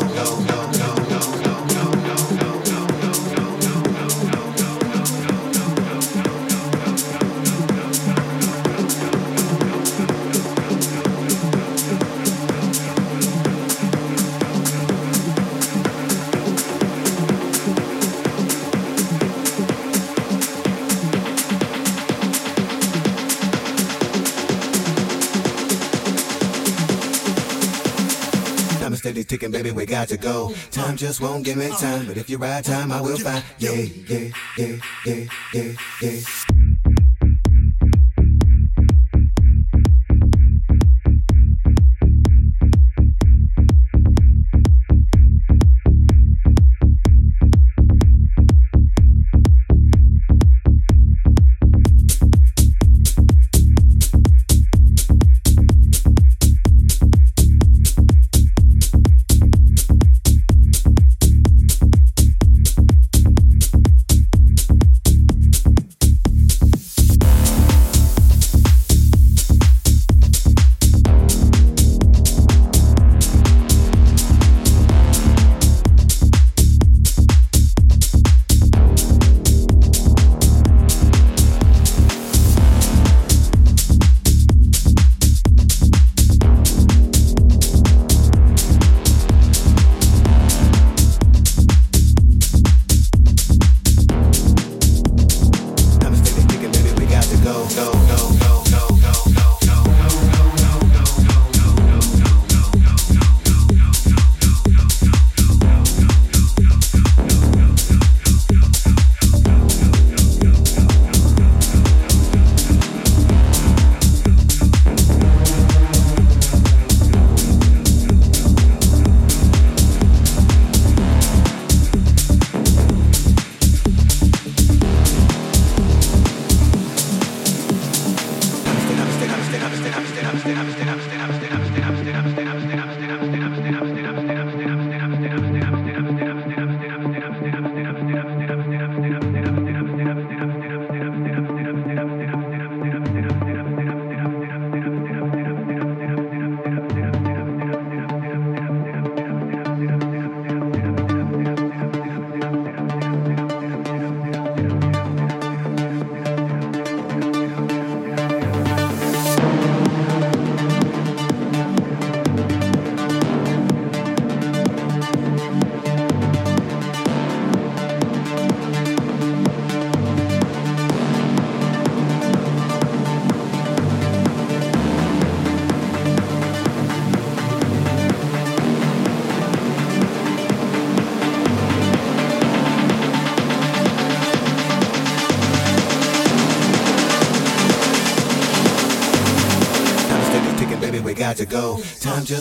go, go. Ticking, baby, we got to go. Time just won't give me time, but if you ride time, I will find. Yeah, yeah, yeah, yeah, yeah, yeah.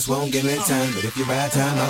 Won't give me time, but if you ride time, I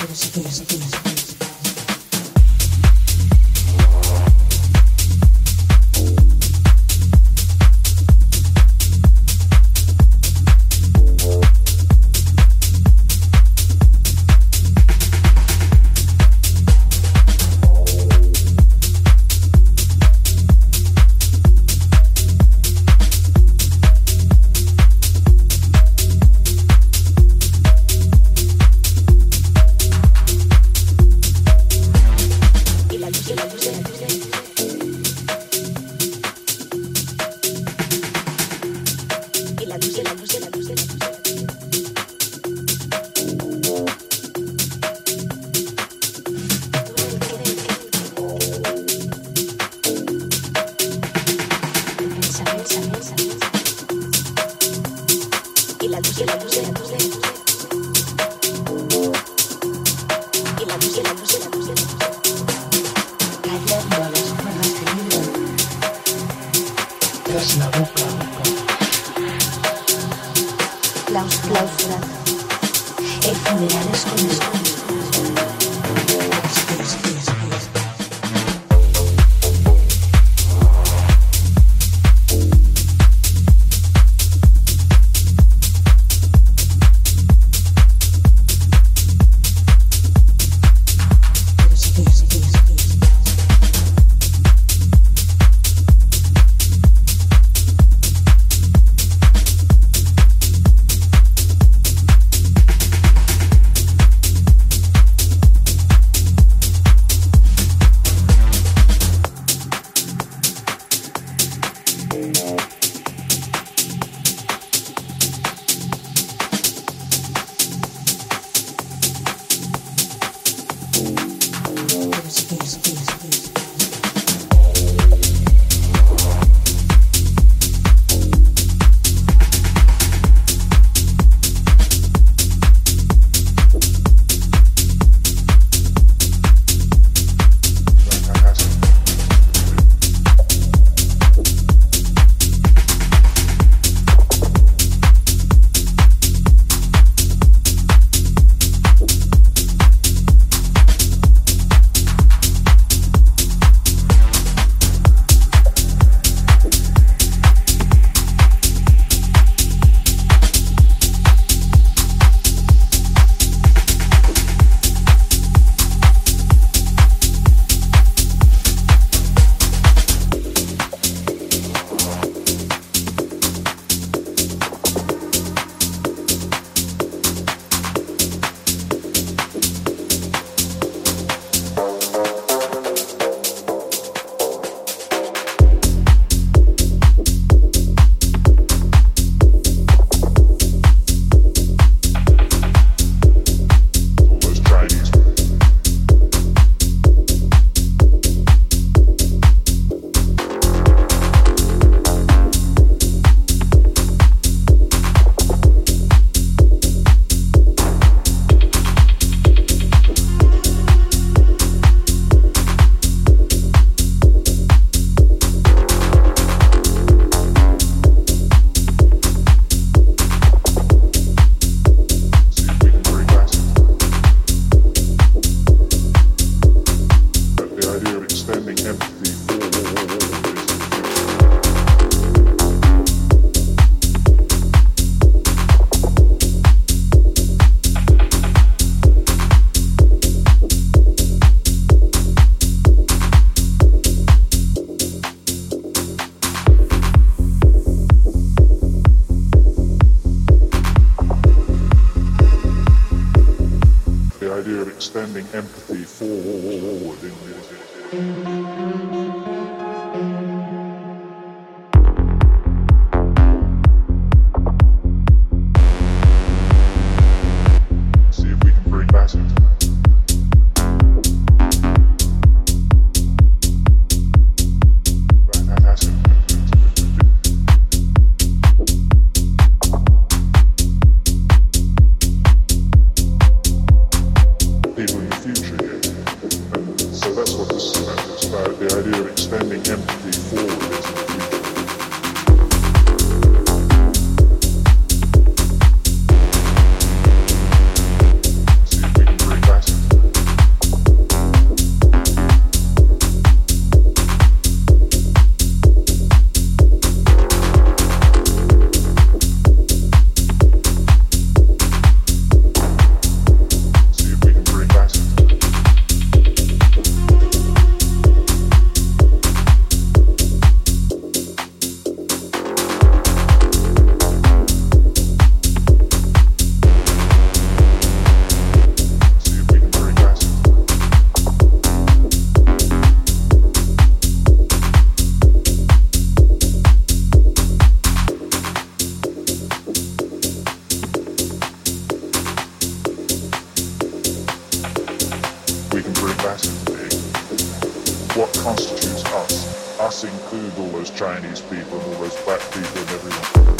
So that's what this is constitutes us. Us include all those Chinese people and all those black people and everyone.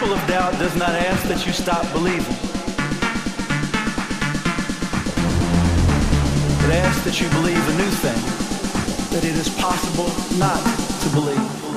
Gospel of doubt does not ask that you stop believing. It asks that you believe a new thing that it is possible not to believe.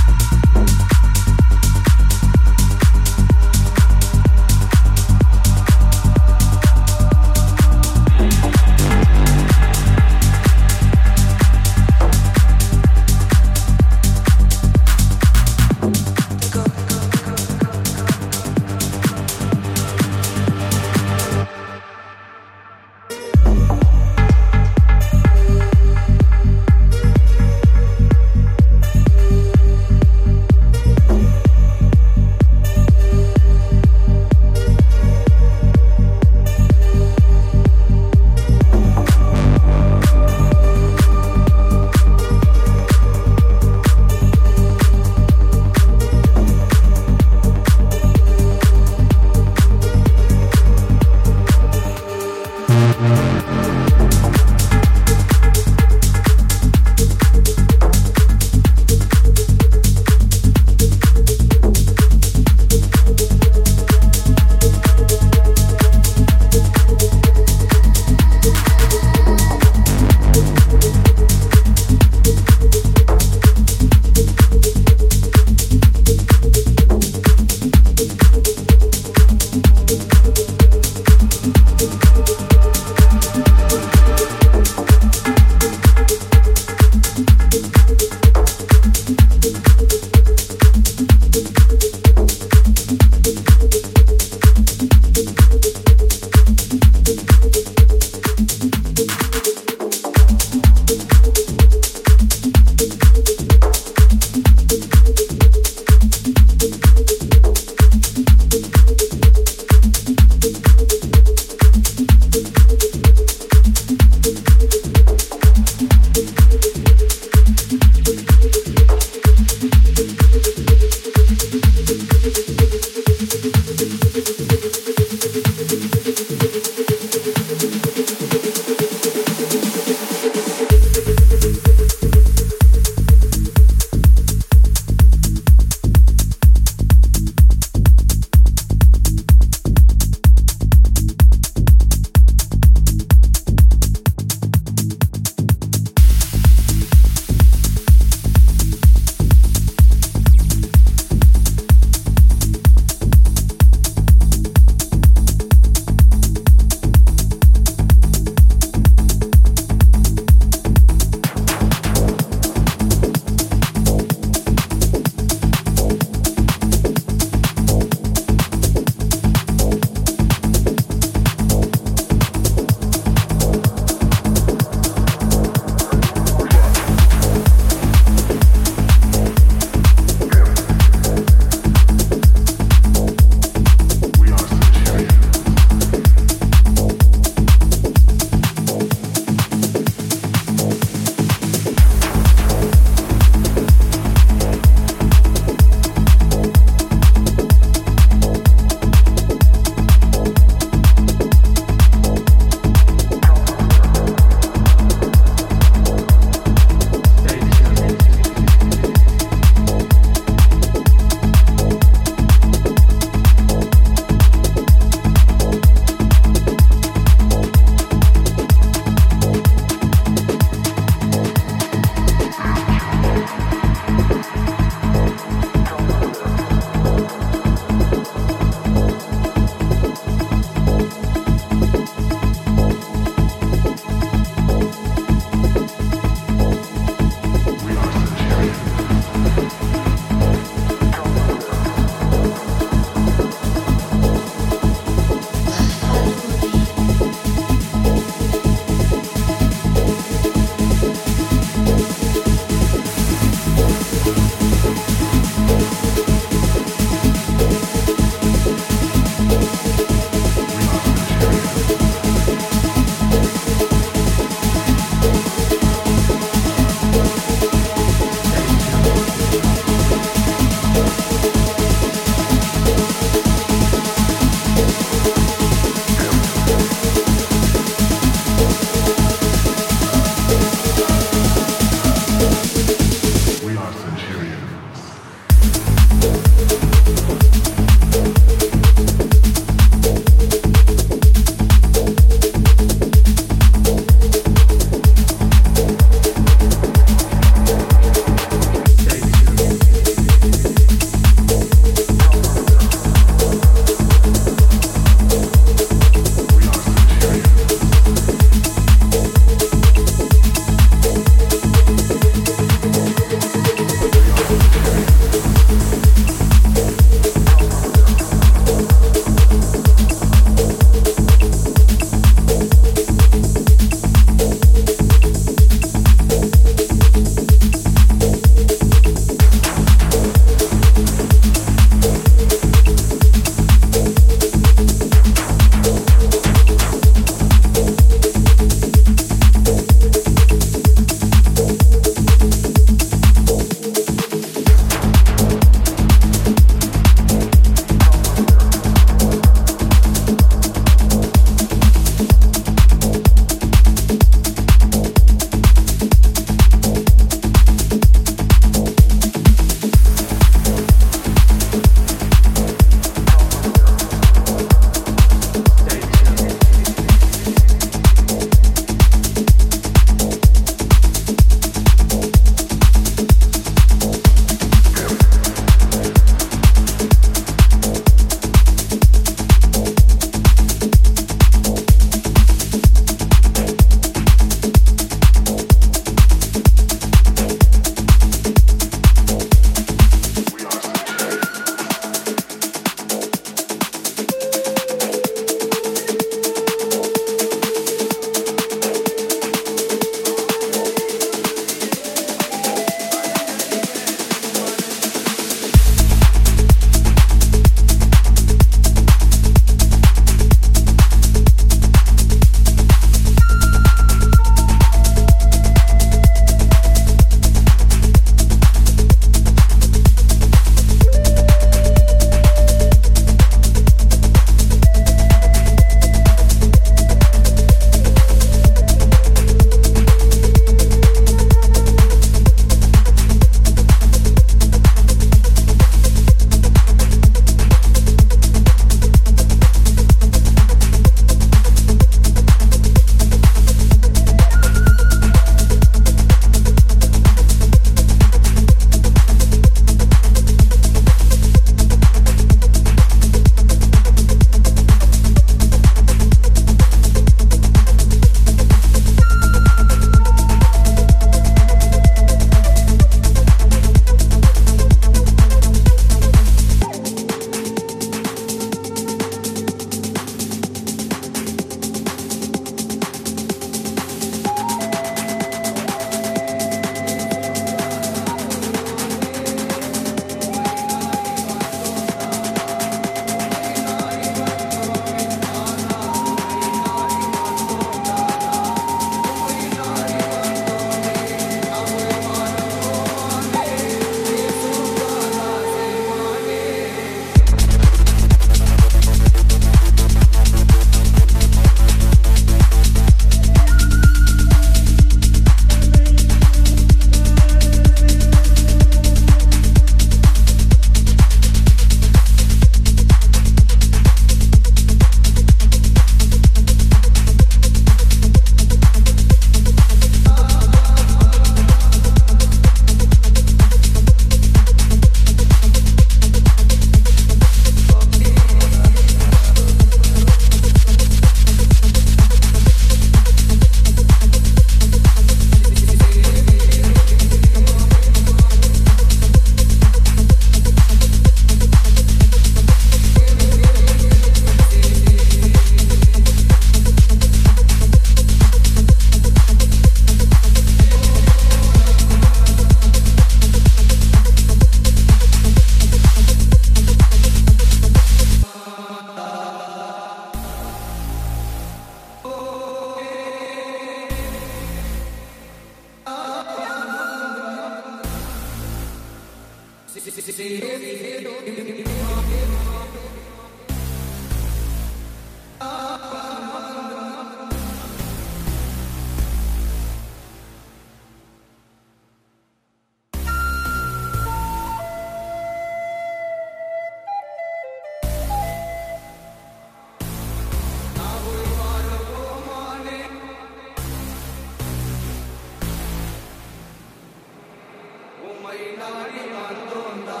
நாடி வந்தோந்தா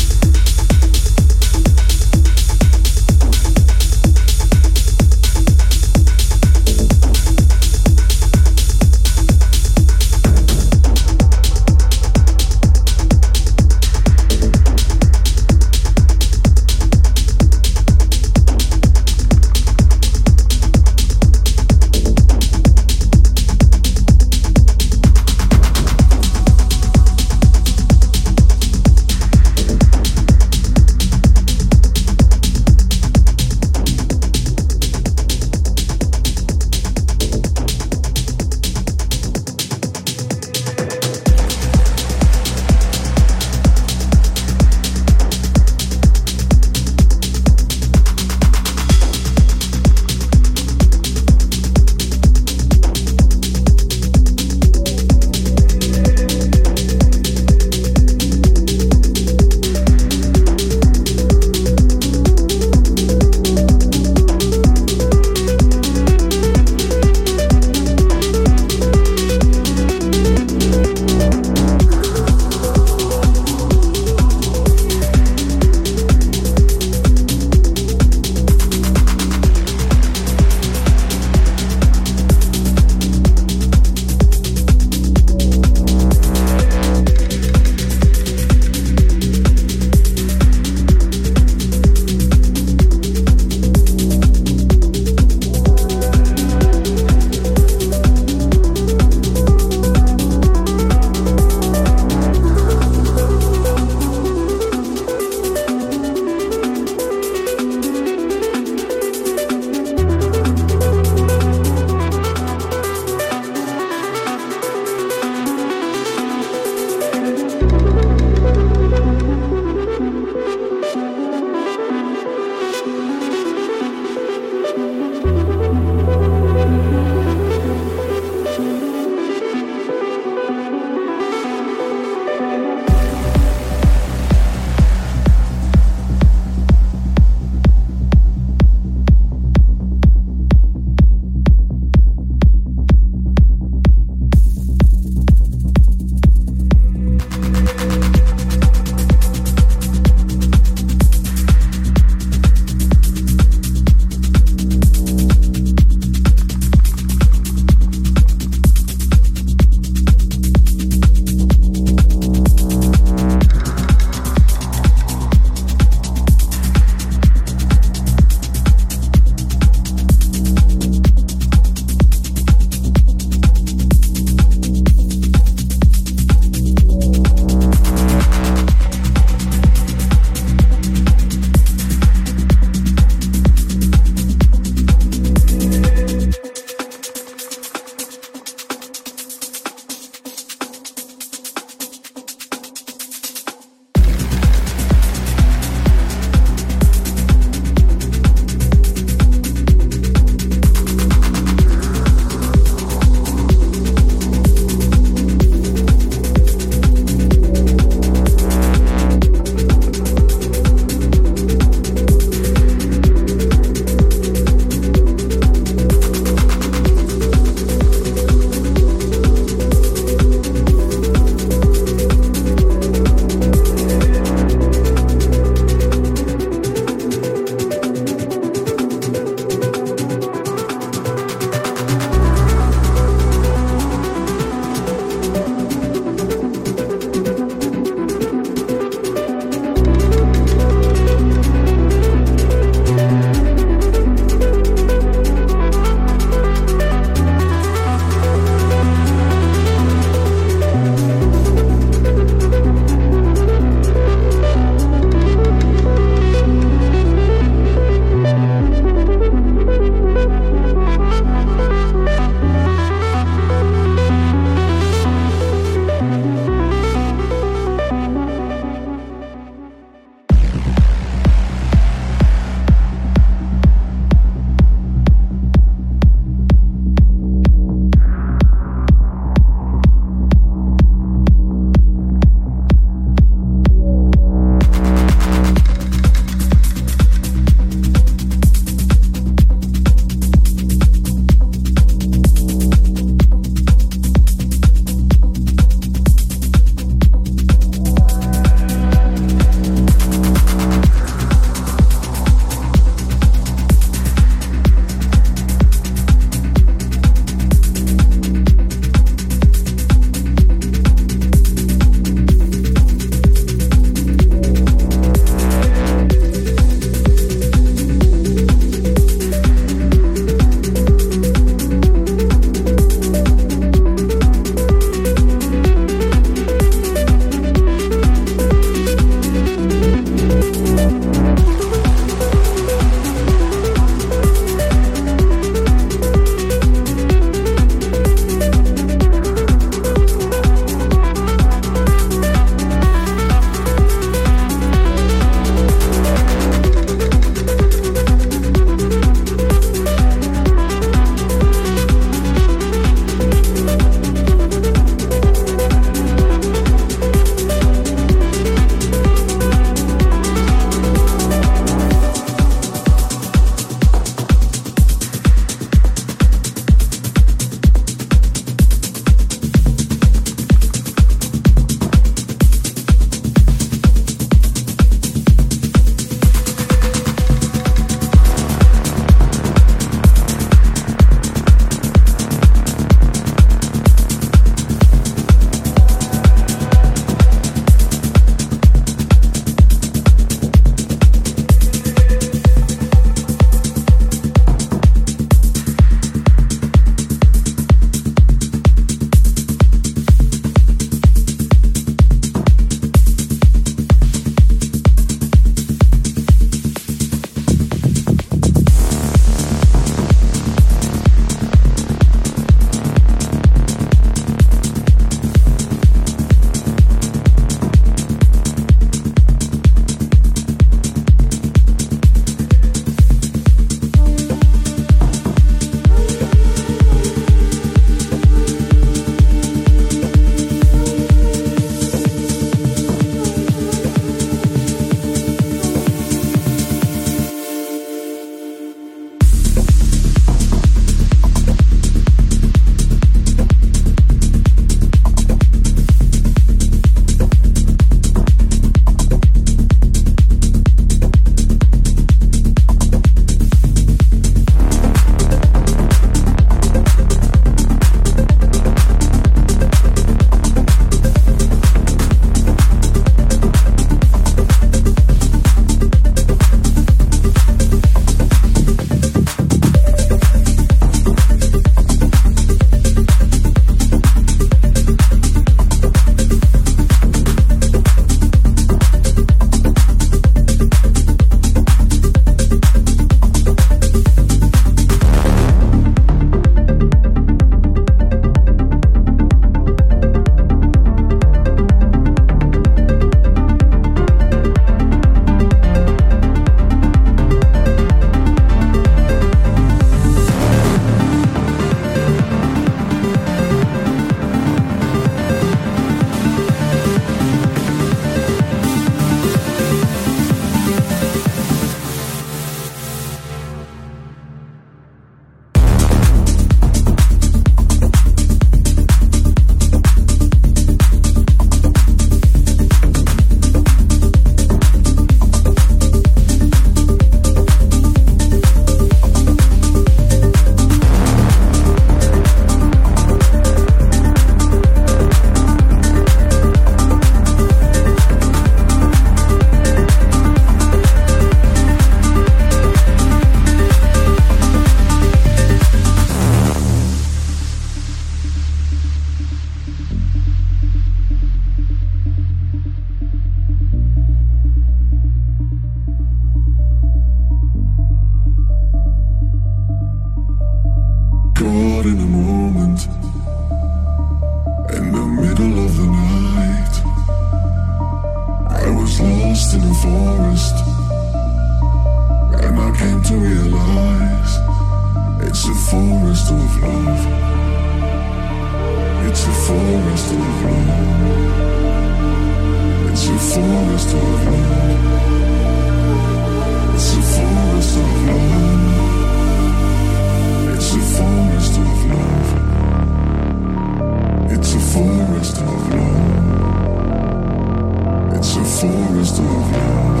forest of love.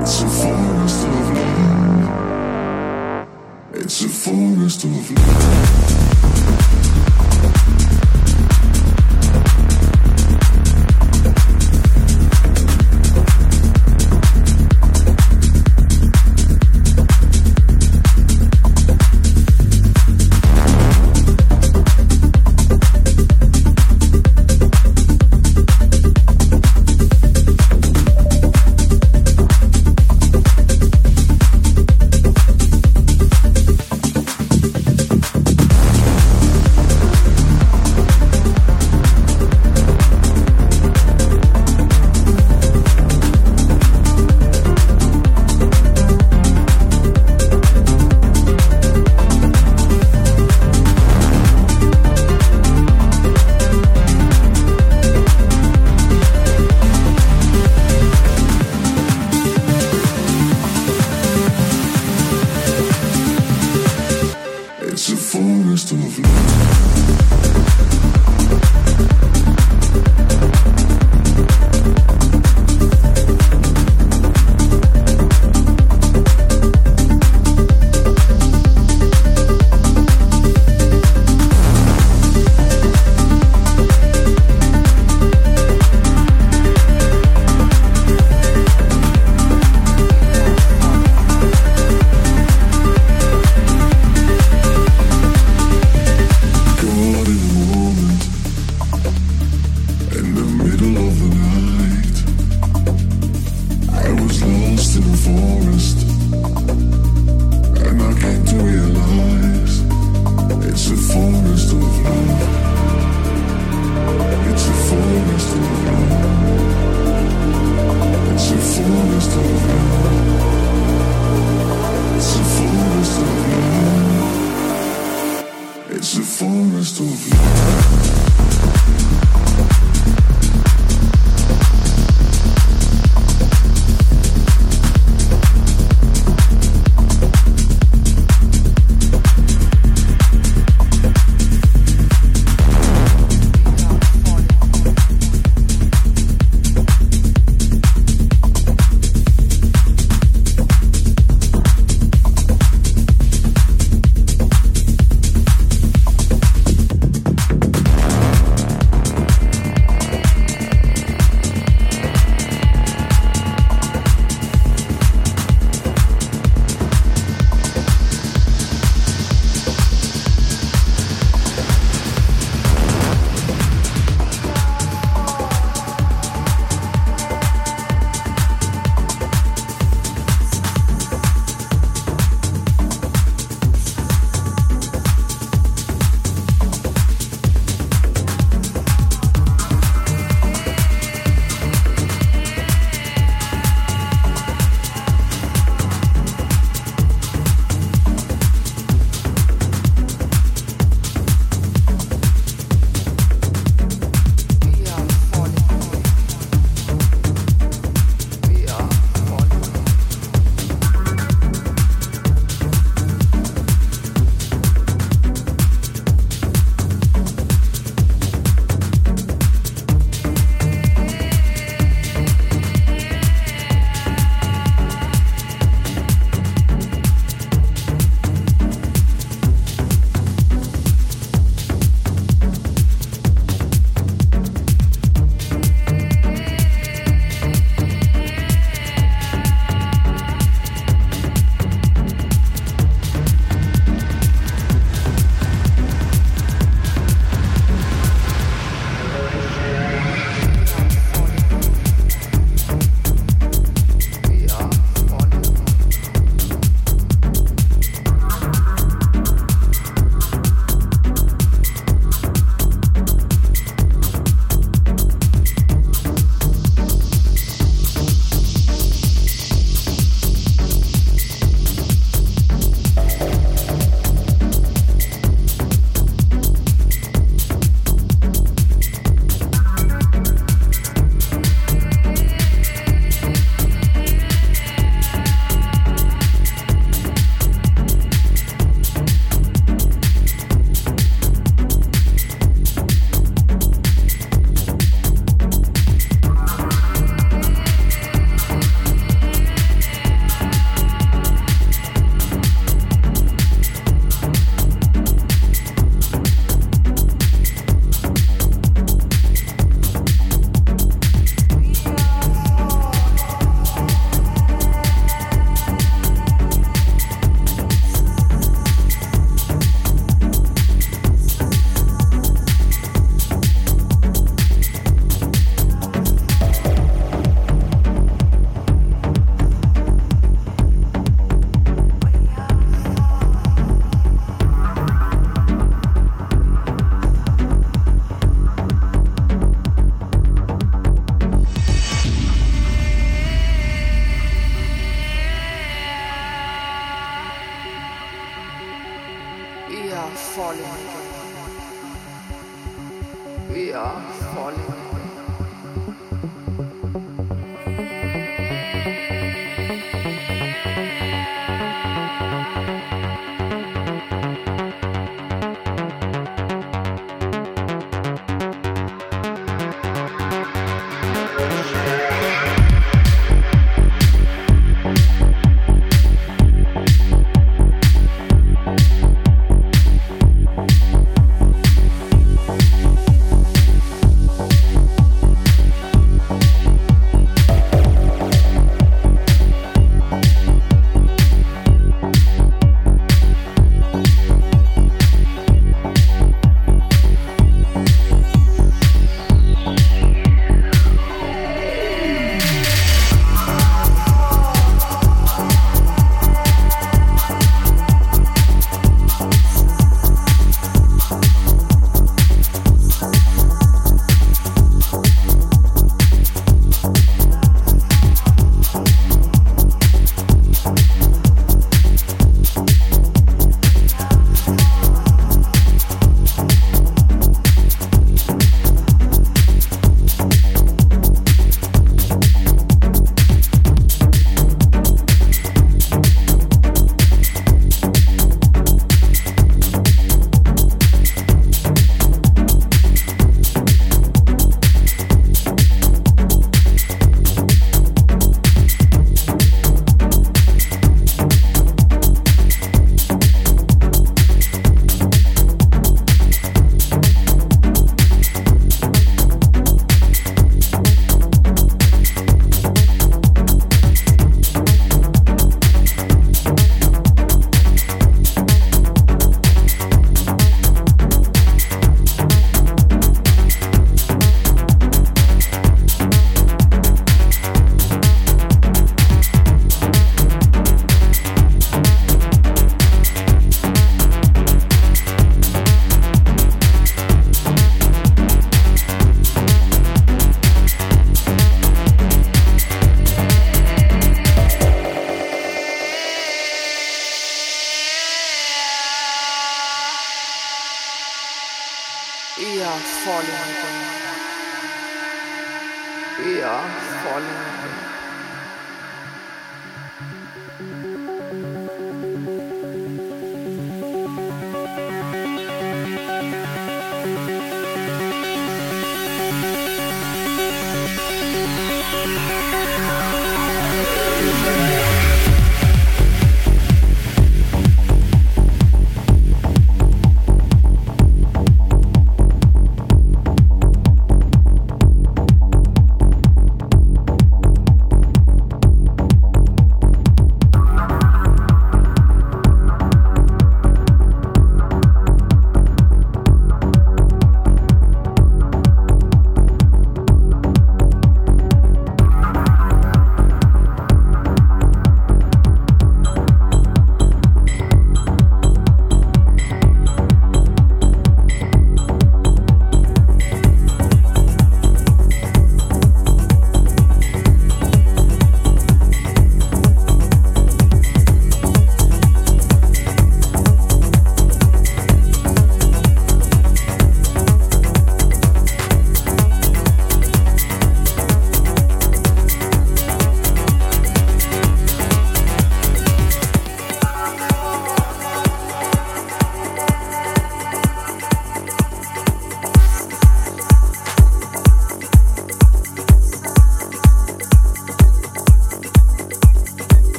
It's a forest of love. It's a forest of love.